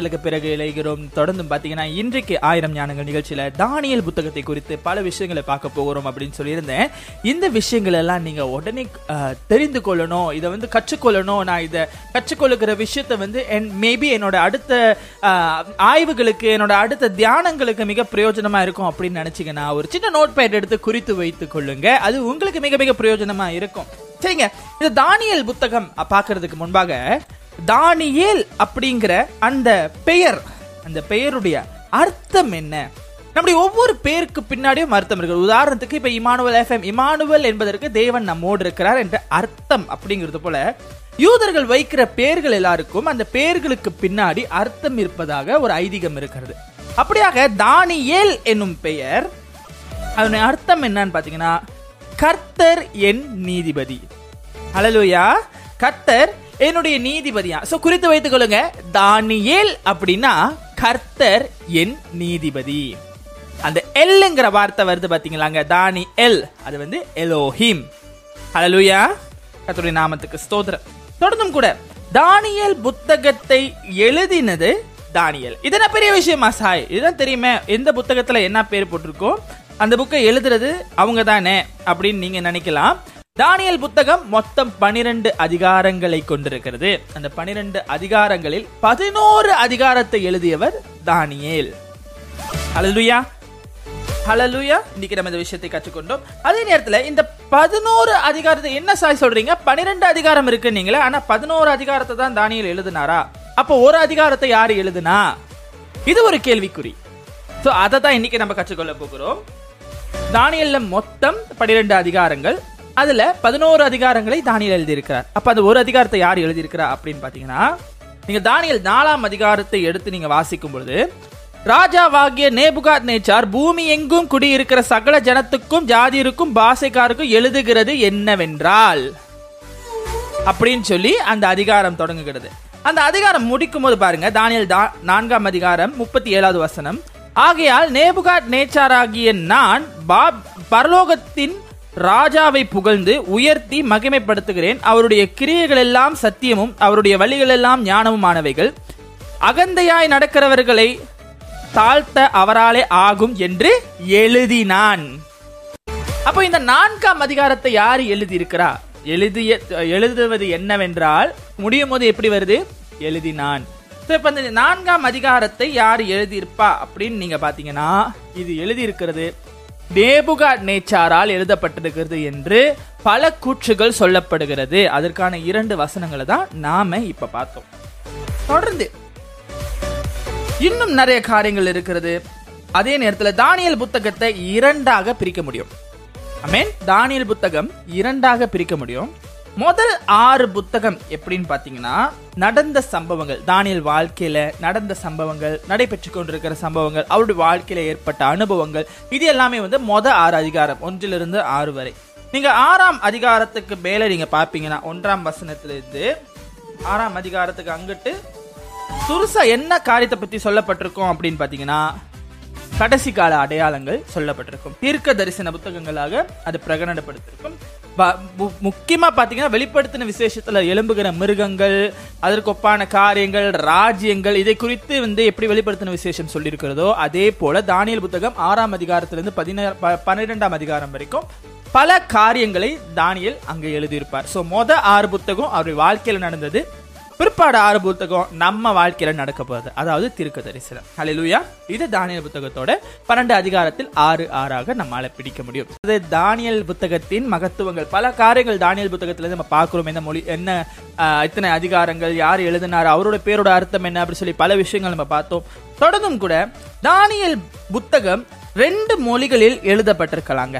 அதற்கு பிறகு இழைகிறோம் தொடர்ந்து பாத்தீங்கன்னா இன்றைக்கு ஆயிரம் ஞானங்கள் நிகழ்ச்சியில தானியல் புத்தகத்தை குறித்து பல விஷயங்களை பார்க்க போகிறோம் அப்படின்னு சொல்லியிருந்தேன். இந்த விஷயங்கள் எல்லாம் நீங்க உடனே தெரிந்து கொள்ளணும். இதை வந்து கற்றுக்கொள்ளணும். நான் இதை கற்றுக்கொள்ளுகிற விஷயத்தை வந்து என் மேபி என்னோட அடுத்த ஆய்வுகளுக்கு என்னோட அடுத்த தியானங்களுக்கு மிக பிரயோஜனமா இருக்கும் அப்படின்னு நினைச்சீங்கன்னா ஒரு சின்ன நோட் பேட் எடுத்து குறித்து வைத்துக் கொள்ளுங்க. அது உங்களுக்கு மிக மிக பிரயோஜனமா இருக்கும். சரிங்க. இந்த தானியல் புத்தகம் பார்க்கறதுக்கு முன்பாக தானியேல் அப்படிங்கிற அந்த பெயர் அந்த பெயருடைய அர்த்தம் என்ன? நம்முடைய ஒவ்வொரு பேருக்கு பின்னாடியும் அர்த்தம் இருக்கு. உதாரணத்துக்கு இப்ப இமானுவல் எஃப்எம் இமானுவல் என்பதற்கு தேவன் நம்மோடு இருக்கிறார் என்ற அர்த்தம் அப்படிங்கிறது போல யூதர்கள் வைக்கிற பெயர்கள் எல்லாருக்கும் அந்த பெயர்களுக்கு பின்னாடி அர்த்தம் இருப்பதாக ஒரு ஐதீகம் இருக்கிறது. அப்படியாக தானியேல் என்னும் பெயர் அதனுடைய அர்த்தம் என்னன்னு பாத்தீங்கன்னா கர்த்தர் என் நீதிபதி. ஹalleluya. கர்த்தர் என்னுடைய நீதிபதியா? சோ குறித்து வைத்துக் கொள்ளுங்க. தானியேல் அப்படின்னா கர்த்தர் என் நீதிபதி. அந்த எல்ங்கிற வார்த்தை வருது பாத்தீங்களாங்க. தானி எல் அது வந்து எலோஹிம் ஹalleluya கத்துடைய நாமத்துக்கு ஸ்தோத்திரம். தொடர்ந்தும் கூட தானியல் புத்தகத்தை எழுதினது தானியல். இது பெரிய விஷயமா சாய்? இதுதான் தெரியுமே எந்த புத்தகத்துல என்ன பேர் போட்டிருக்கோ அந்த புக்கை எழுதுறது அவங்க தானே அப்படின்னு நீங்க நினைக்கலாம். தானியல் புத்தகம் மொத்தம் பனிரெண்டு அதிகாரங்களை கொண்டிருக்கிறது. அந்த பனிரெண்டு அதிகாரங்களில் பதினோரு அதிகாரத்தை எழுதியவர் தானியேல். ஹalleluya. ஹலலுயா இன்னைக்கு நம்ம இந்த விஷயத்தை கற்றுக்கொண்டோம். அதே நேரத்துல இந்த பதினோரு அதிகாரத்தை என்ன சாய் சொல்றீங்க? பனிரெண்டு அதிகாரம் இருக்கு நீங்களே ஆனா பதினோரு அதிகாரத்தை தான் தானியல் எழுதினாரா? அப்போ ஒரு அதிகாரத்தை யாரு எழுதுனா? இது ஒரு கேள்விக்குறி. சோ அதை தான் இன்னைக்கு நம்ம கற்றுக்கொள்ள போகிறோம். தானியல்ல மொத்தம் பனிரெண்டு அதிகாரங்கள் அதுல பதினோரு அதிகாரங்களை தானியல் எழுதியிருக்கிறார். அப்ப அந்த ஒரு அதிகாரத்தை யார் எழுதியிருக்கிறா அப்படின்னு பாத்தீங்கன்னா நீங்க தானியல் நாலாம் அதிகாரத்தை எடுத்து நீங்க வாசிக்கும் பொழுது ராஜாவாகிய நேபுகாத் நேச்சார் பூமி எங்கும் குடியிருக்கிற சகல ஜனத்துக்கும் ஜாதியிருக்கும் பாசைக்காருக்கும் எழுதுகிறது என்னவென்றால் அப்படின்னு சொல்லி அந்த அதிகாரம் தொடங்குகிறது. அந்த அதிகாரம் முடிக்கும் போது பாருங்க தானியல் தா- நான்காம் அதிகாரம் முப்பத்தி ஏழாவது வசனம். ஆகையால் நேபுகாட் நேச்சாராகிய நான் பா- பரலோகத்தின் ராஜாவை புகழ்ந்து உயர்த்தி மகிமைப்படுத்துகிறேன். அவருடைய கிரியைகள் எல்லாம் சத்தியமும் அவருடைய வழிகள் எல்லாம் ஞானமுமானவைகள். அகந்தையாய் நடக்கிறவர்களை தாழ்த்த அவராலே ஆகும் என்று எழுதினான். அப்போ இந்த நான்காம் அதிகாரத்தை யார் எழுதியிருக்கிறா? எழுதிய எழுதுவது என்னவென்றால் முடியும் போது எப்படி வருது? எழுதினான். இப்போ இந்த நான்காம் அதிகாரத்தை யார் எழுதியிருப்பா அப்படின்னு நீங்க பாத்தீங்கன்னா இது எழுதியிருக்கிறது. நேபுகாட் நேச்சாரால் எழுதப்பட்டிருக்கிறது என்று பல கூற்றுகள் சொல்லப்படுகிறது. அதற்கான இரண்டு வசனங்களை தான் நாம இப்ப பார்த்தோம். தொடர்ந்து. இன்னும் நிறைய காரியங்கள் இருக்கிறது. அதே நேரத்துல தானியல் புத்தகத்தை இரண்டாக பிரிக்க முடியும். தானியல் புத்தகம் இரண்டாக பிரிக்க முடியும். முதல் ஆறு புத்தகம் எப்படின்னு பாத்தீங்கன்னா நடந்த சம்பவங்கள் தானியல் வாழ்க்கையில நடந்த சம்பவங்கள் நடைபெற்று கொண்டிருக்கிற சம்பவங்கள் அவருடைய வாழ்க்கையில ஏற்பட்ட அனுபவங்கள் இது எல்லாமே வந்து மொத ஆறு அதிகாரம் ஒன்றிலிருந்து ஆறு வரை. நீங்க ஆறாம் அதிகாரத்துக்கு மேல நீங்க பாப்பீங்கன்னா ஒன்றாம் வசனத்திலிருந்து ஆறாம் அதிகாரத்துக்கு அங்கிட்டு துருசா என்ன காரியத்தை பத்தி சொல்லப்பட்டிருக்கும் அப்படின்னு பாத்தீங்கன்னா கடைசி கால அடையாளங்கள் சொல்லப்பட்டிருக்கும். தீர்க்க தரிசன புத்தகங்களாக அது பிரகடனப்படுத்திருக்கும். முக்கியமாக பார்த்தீங்கன்னா முக்கியமா பாத்தீங்கன்னா வெளிப்படுத்தின விசேஷத்துல எழும்புகிற மிருகங்கள் அதற்கு ஒப்பான காரியங்கள் ராஜ்யங்கள் இதை குறித்து வந்து எப்படி வெளிப்படுத்தின விசேஷம் சொல்லியிருக்கிறதோ அதே போல தானியல் புத்தகம் ஆறாம் அதிகாரத்திலிருந்து பதினேழு ப- பன்னிரெண்டாம் அதிகாரம் வரைக்கும் பல காரியங்களை தானியல் அங்கே எழுதியிருப்பார். ஸோ மொத ஆறு புத்தகம் அவருடைய வாழ்க்கையில் நடந்தது. பிற்பாடு ஆறு புத்தகம் நம்ம வாழ்க்கையில நடக்க போகுது. அதாவது திருக்க தரிசனம் ஹalleluya இது தானியல் புத்தகத்தோட பன்னெண்டு அதிகாரத்தில் ஆறு ஆறாக நம்மளால பிடிக்க முடியும். இது தானியல் புத்தகத்தின் மகத்துவங்கள். பல காரியங்கள் தானியல் புத்தகத்துல நம்ம பார்க்கிறோம். என்ன மொழி என்ன ஆஹ், இத்தனை அதிகாரங்கள் யார் எழுதினார் அவரோட பேரோட அர்த்தம் என்ன அப்படின்னு சொல்லி பல விஷயங்கள் நம்ம பார்த்தோம். தொடர்ந்தும் கூட தானியல் புத்தகம் ரெண்டு மொழிகளில் எழுதப்பட்டிருக்கலாங்க.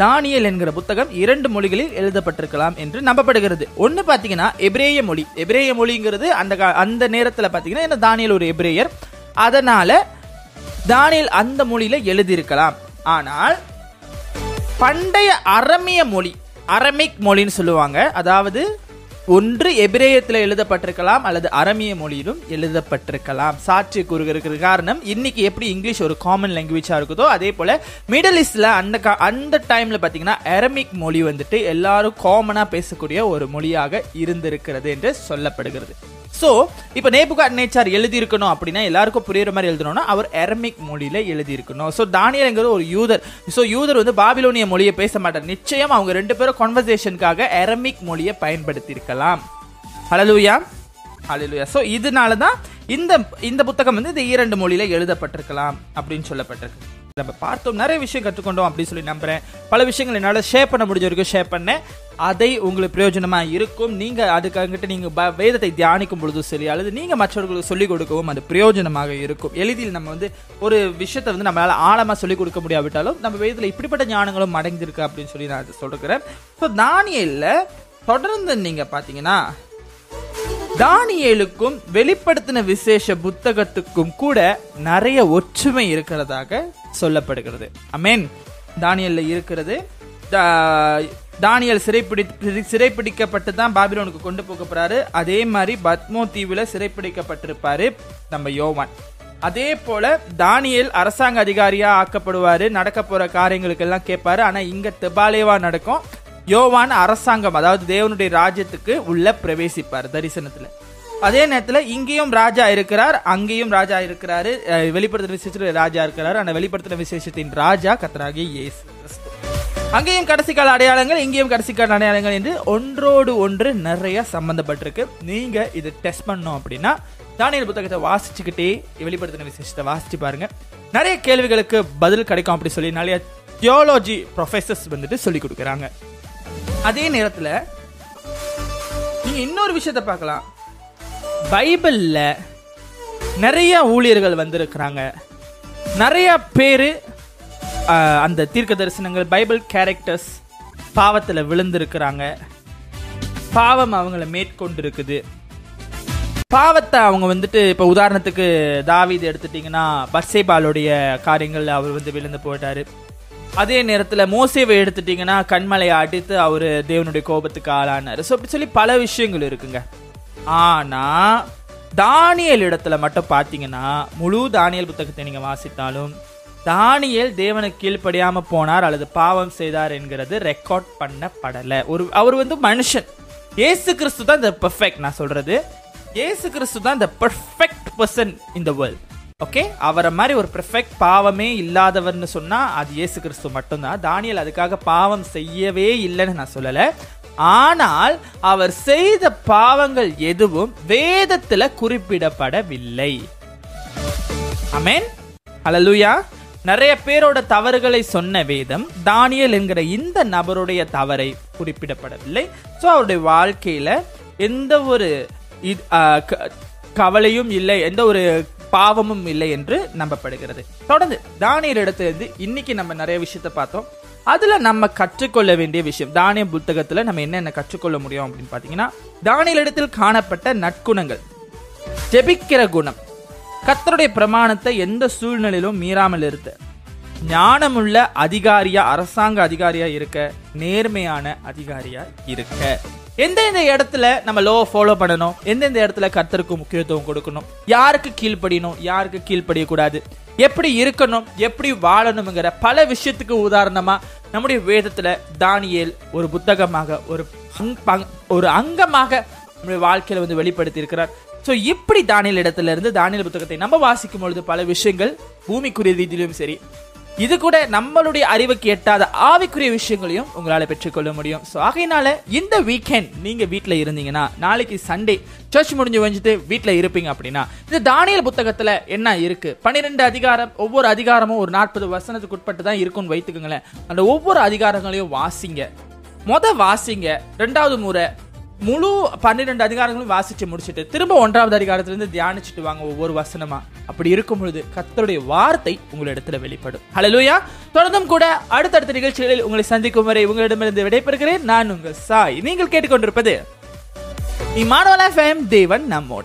தானியல் என்கிற புத்தகம் இரண்டு மொழிகளில் எழுதப்பட்டிருக்கலாம் என்று நம்பப்படுகிறது. ஒன்னு பாத்தீங்கன்னா எபிரேய மொழி. எபிரேய மொழிங்கிறது அந்த அந்த நேரத்துல பாத்தீங்கன்னா என்ன தானியல் ஒரு எபிரேயர். அதனால தானியல் அந்த மொழியில எழுதியிருக்கலாம். ஆனால் பண்டைய அரமிய மொழி அரமிக் மொழின்னு சொல்லுவாங்க. அதாவது ஒன்று எபிரேயத்தில் எழுதப்பட்டிருக்கலாம் அல்லது அரமிய மொழியிலும் எழுதப்பட்டிருக்கலாம். சாட்சி கூறுகிறதுக்கு காரணம் இன்னைக்கு எப்படி இங்கிலீஷ் ஒரு காமன் லாங்குவேஜாக இருக்குதோ அதே போல மிடில் ஈஸ்டில் அந்த கா- அந்த டைம்ல பார்த்தீங்கன்னா அரமிக் மொழி வந்துட்டு எல்லாரும் காமனாக பேசக்கூடிய ஒரு மொழியாக இருந்திருக்கிறது என்று சொல்லப்படுகிறது. ஸோ இப்போ நேபுகாட் நேச்சார் எழுதியிருக்கணும் அப்படின்னா எல்லாருக்கும் புரியுற மாதிரி எழுதணும்னா அவர் அரமிக் மொழியில எழுதியிருக்கணும். ஸோ தானியல்ங்கிற ஒரு யூதர். ஸோ யூதர் வந்து பாபிலோனிய மொழியை பேச மாட்டார். நிச்சயம் அவங்க ரெண்டு பேரும் கான்வர்சேஷனுக்காக அரமிக் மொழியை பயன்படுத்தியிருக்கலாம். இருக்கலாம் ஹalleluya ஸோ இதனால தான் இந்த இந்த புத்தகம் வந்து இந்த இரண்டு மொழியில் எழுதப்பட்டிருக்கலாம் அப்படின்னு சொல்லப்பட்டிருக்கு. நம்ம பார்த்தோம் நிறைய விஷயம் கற்றுக்கொண்டோம் அப்படின்னு சொல்லி நம்புறேன். பல விஷயங்கள் என்னால் ஷேர் பண்ண முடிஞ்ச வரைக்கும் ஷேர் பண்ணேன். அதை உங்களுக்கு பிரயோஜனமாக இருக்கும். நீங்கள் அதுக்காகிட்ட நீங்கள் ப- வேதத்தை தியானிக்கும் பொழுதும் சரி அல்லது நீங்கள் மற்றவர்களுக்கு சொல்லிக் கொடுக்கவும் அது பிரயோஜனமாக இருக்கும். எளிதில் நம்ம வந்து ஒரு விஷயத்தை வந்து நம்மளால் ஆழமாக சொல்லிக் கொடுக்க முடியாவிட்டாலும் நம்ம வேதத்தில் இப்படிப்பட்ட ஞானங்களும் அடைஞ்சிருக்கு அப்படின்னு சொல்லி நான் அதை ஸோ தானியல்ல தொடர்ந்து நீங்கள் பார்த்தீங்கன்னா தானியலுக்கும் வெளிப்படுத்தின விசேஷ புத்தகத்துக்கும் கூட நிறைய ஒற்றுமை இருக்கிறதாக சொல்லப்படுகிறது. ஐ மீன் தானியல்ல இருக்கிறது. தானியல் சிறைப்பிடி சிறைப்பிடிக்கப்பட்டு தான் பாபிலோனுக்கு கொண்டு போகப்படுறாரு அதே மாதிரி பத்மோ தீவுல சிறைப்பிடிக்கப்பட்டிருப்பாரு நம்ம யோவான். அதே போல தானியல் அரசாங்க அதிகாரியா ஆக்கப்படுவாரு. நடக்க போற காரியங்களுக்கு எல்லாம் கேட்பாரு. ஆனா இங்க தெபாலேவா நடக்கும். யோவான் அரசாங்கம் அதாவது தேவனுடைய ராஜ்யத்துக்கு உள்ள பிரவேசிப்பார் தரிசனத்துல. அதே நேரத்துல இங்கேயும் ராஜா இருக்கிறார் அங்கேயும் ராஜா இருக்கிறாரு. அஹ் வெளிப்படுத்தின விசேஷத்துல ராஜா இருக்கிறார். ஆனா வெளிப்படுத்தின விசேஷத்தின் ராஜா கத்தராகி இயேசு. அங்கேயும் கடைசி கால அடையாளங்கள் இங்கேயும் கடைசி கால அடையாளங்கள் என்று ஒன்றோடு ஒன்று நிறைய சம்பந்தப்பட்டிருக்கு. நீங்க இது டெஸ்ட் பண்ணோம் அப்படின்னா தானியல் புத்தகத்தை வாசிச்சுக்கிட்டே வெளிப்படுத்தின விசேஷத்தை வாசிச்சு பாருங்க. நிறைய கேள்விகளுக்கு பதில் கிடைக்கும் அப்படி சொல்லி நிறைய தியோலஜி ப்ரொஃபசர்ஸ் வந்துட்டு சொல்லி கொடுக்குறாங்க. அதே நேரத்தில் நீங்க இன்னொரு விஷயத்தை பார்க்கலாம். பைபிளில் நிறைய ஊழியர்கள் வந்திருக்கிறாங்க. நிறைய பேர் அந்த தீர்க்க தரிசனங்கள் பைபிள் கேரக்டர்ஸ் பாவத்தில் விழுந்திருக்கிறாங்க. பாவம் அவங்கள மேற்கொண்டு இருக்குது பாவத்தை அவங்க வந்துட்டு இப்போ உதாரணத்துக்கு தாவீது எடுத்துட்டீங்கன்னா பர்சேபாலுடைய காரியங்களில் அவர் வந்து விழுந்து போயிட்டாரு. அதே நேரத்தில் மோசேவை எடுத்துட்டீங்கன்னா கண்மலையை அடித்து அவர் தேவனுடைய கோபத்துக்கு ஆளானாரு. ஸோ அப்படி சொல்லி பல விஷயங்கள் இருக்குங்க. ஆனால் தானியல் இடத்துல மட்டும் பார்த்தீங்கன்னா முழு தானியல் புத்தகத்தை நீங்கள் வாசித்தாலும் தானியல் தேவனுக்கு கீழ்ப்படியாம போனார் அல்லது பாவம் செய்தார் என்கிறது ரெக்கார்ட் பண்ணப்படல. ஒரு அவர் வந்து மனுஷன். ஏசு கிறிஸ்து தான் இந்த பெர்ஃபெக்ட் நான் சொல்றது. ஏசு கிறிஸ்து தான் இந்த பெர்ஃபெக்ட் பர்சன் இந்த வேர்ல்ட் ஓகே அவரை மாதிரி ஒரு பெர்ஃபெக்ட் பாவமே இல்லாதவர்னு சொன்னா அது இயேசு கிறிஸ்து மட்டும்தான். தானியல் அதுக்காக பாவம் செய்யவே இல்லைன்னு நான் சொல்லலை. ஆனால் அவர் செய்த பாவங்கள் எதுவும் வேதத்துல குறிப்பிடப்படவில்லை. அமேன் லூயா நிறைய பேரோட தவறுகளை சொன்ன வேதம் தானியல் என்கிற இந்த நபருடைய தவறை குறிப்பிடப்படவில்லை. ஸோ அவருடைய வாழ்க்கையில எந்த ஒரு இது- க- கவலையும் இல்லை எந்த ஒரு பாவமும் இல்லை என்று நம்பப்படுகிறது. தொடர்ந்து தானியல் இடத்திலிருந்து இன்னைக்கு நம்ம நிறைய விஷயத்தை பார்த்தோம். அதுல நம்ம கற்றுக்கொள்ள வேண்டிய விஷயம் தானிய புத்தகத்துல நம்ம என்னென்ன கற்றுக்கொள்ள முடியும் அப்படின்னு பாத்தீங்கன்னா தானியல் இடத்தில் காணப்பட்ட நற்குணங்கள். ஜெபிக்கிற குணம். கர்த்தருடைய பிரமாணத்தை எந்த சூழ்நிலையிலும் மீறாமல் இருக்க ஞானமுள்ள அதிகாரியா அரசாங்க அதிகாரியா இருக்க நேர்மையான அதிகாரியா இருக்க. எந்தெந்த இடத்துல நம்ம லோ ஃபாலோ பண்ணணும் எந்தெந்த இடத்துல கர்த்தருக்கு முக்கியத்துவம் கொடுக்கணும் யாருக்கு கீழ்ப்படியணும் யாருக்கு கீழ்ப்படியக்கூடாது எப்படி இருக்கணும் எப்படி வாழணுங்கிற பல விஷயத்துக்கு உதாரணமா நம்முடைய வேதத்துல தானியல் ஒரு புத்தகமாக ஒரு ஒரு அங்கமாக நம்முடைய வாழ்க்கையில வந்து வெளிப்படுத்தி இருக்கிறார் ஸோ இப்படி தானியல் இடத்துல இருந்து தானியல் புத்தகத்தை நம்ம வாசிக்கும் பொழுது பல விஷயங்கள் பூமிக்குரிய ரீதியிலும் சரி இது கூட நம்மளுடைய அறிவுக்கு எட்டாத ஆவிக்குரிய விஷயங்களையும் உங்களால் பெற்றுக்கொள்ள முடியும். ஸோ ஆகையினால இந்த வீக்கெண்ட் நீங்க வீட்டில் இருந்தீங்கன்னா நாளைக்கு சண்டே சர்ச் முடிஞ்சு வந்துட்டு வீட்டில் இருப்பீங்க அப்படின்னா இந்த தானியல் புத்தகத்தில் என்ன இருக்கு? பன்னிரெண்டு அதிகாரம் ஒவ்வொரு அதிகாரமும் ஒரு நாற்பது வசனத்துக்கு உட்பட்டு தான் இருக்கும்னு வைத்துக்கோங்களேன். அந்த ஒவ்வொரு அதிகாரங்களையும் வாசிங்க. மொத வாசிங்க ரெண்டாவது முறை முழு பன்னிரெண்டு அதிகாரங்களும் வாசிச்சு முடிச்சிட்டு திரும்ப ஒன்றாவது அதிகாரத்திலிருந்து தியானிச்சுட்டு வாங்க ஒவ்வொரு வசனமா. அப்படி இருக்கும் பொழுது கத்தருடைய வார்த்தை உங்களிடத்துல வெளிப்படும். ஹலலூயா தொடர்ந்தும் கூட அடுத்தடுத்த நிகழ்ச்சிகளில் உங்களை சந்திக்கும் வரை உங்களிடமிருந்து விடைபெறுகிறேன். நான் உங்கள் சாய். நீங்கள் கேட்டுக்கொண்டிருப்பது இமானுவல் எஃப்எம் தேவன் நம்மோட.